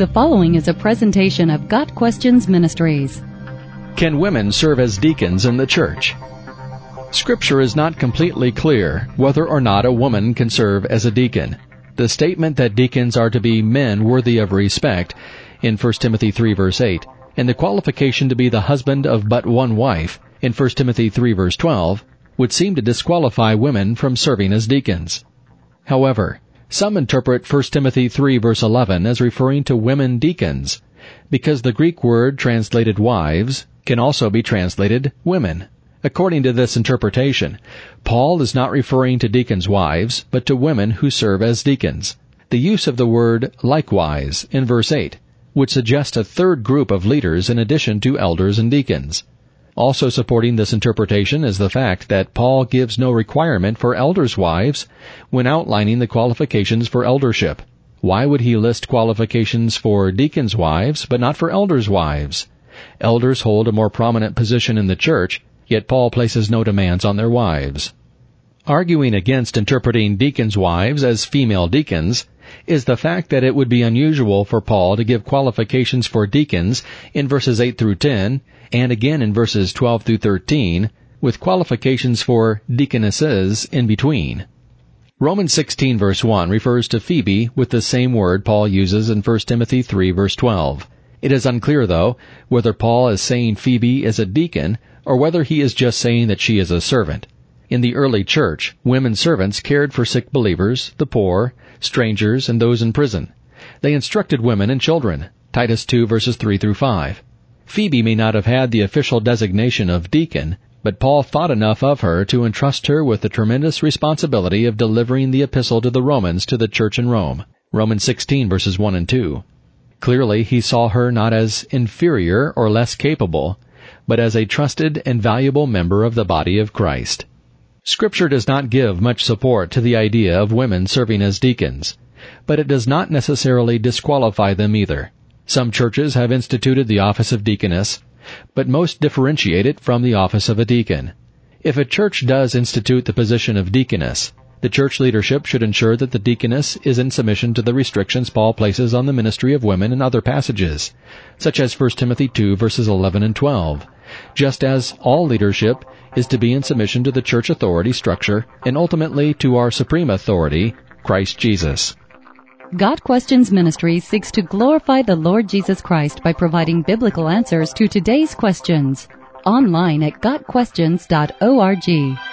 The following is a presentation of Got Questions Ministries. Can women serve as deacons in the church? Scripture is not completely clear whether or not a woman can serve as a deacon. The statement that deacons are to be men worthy of respect in 1 Timothy 3 verse 8, and the qualification to be the husband of but one wife in 1 Timothy 3 verse 12, would seem to disqualify women from serving as deacons. However, some interpret 1 Timothy 3 verse 11 as referring to women deacons, because the Greek word translated wives can also be translated women. According to this interpretation, Paul is not referring to deacons' wives, but to women who serve as deacons. The use of the word likewise in verse 8 would suggest a third group of leaders in addition to elders and deacons. Also supporting this interpretation is the fact that Paul gives no requirement for elders' wives when outlining the qualifications for eldership. Why would he list qualifications for deacons' wives but not for elders' wives? Elders hold a more prominent position in the church, yet Paul places no demands on their wives. Arguing against interpreting deacons' wives as female deacons is the fact that it would be unusual for Paul to give qualifications for deacons in verses 8 through 10 and again in verses 12 through 13 with qualifications for deaconesses in between. Romans 16 verse 1 refers to Phoebe with the same word Paul uses in 1 Timothy 3 verse 12. It is unclear though whether Paul is saying Phoebe is a deacon or whether he is just saying that she is a servant. In the early church, women servants cared for sick believers, the poor, strangers, and those in prison. They instructed women and children. Titus 2 verses 3 through 5. Phoebe may not have had the official designation of deacon, but Paul thought enough of her to entrust her with the tremendous responsibility of delivering the epistle to the Romans to the church in Rome. Romans 16 verses 1 and 2. Clearly he saw her not as inferior or less capable, but as a trusted and valuable member of the body of Christ. Scripture does not give much support to the idea of women serving as deacons, but it does not necessarily disqualify them either. Some churches have instituted the office of deaconess, but most differentiate it from the office of a deacon. If a church does institute the position of deaconess, the church leadership should ensure that the deaconess is in submission to the restrictions Paul places on the ministry of women in other passages, such as 1 Timothy 2 verses 11 and 12, just as all leadership is to be in submission to the church authority structure and ultimately to our supreme authority, Christ Jesus. Got Questions Ministry seeks to glorify the Lord Jesus Christ by providing biblical answers to today's questions. Online at GotQuestions.org.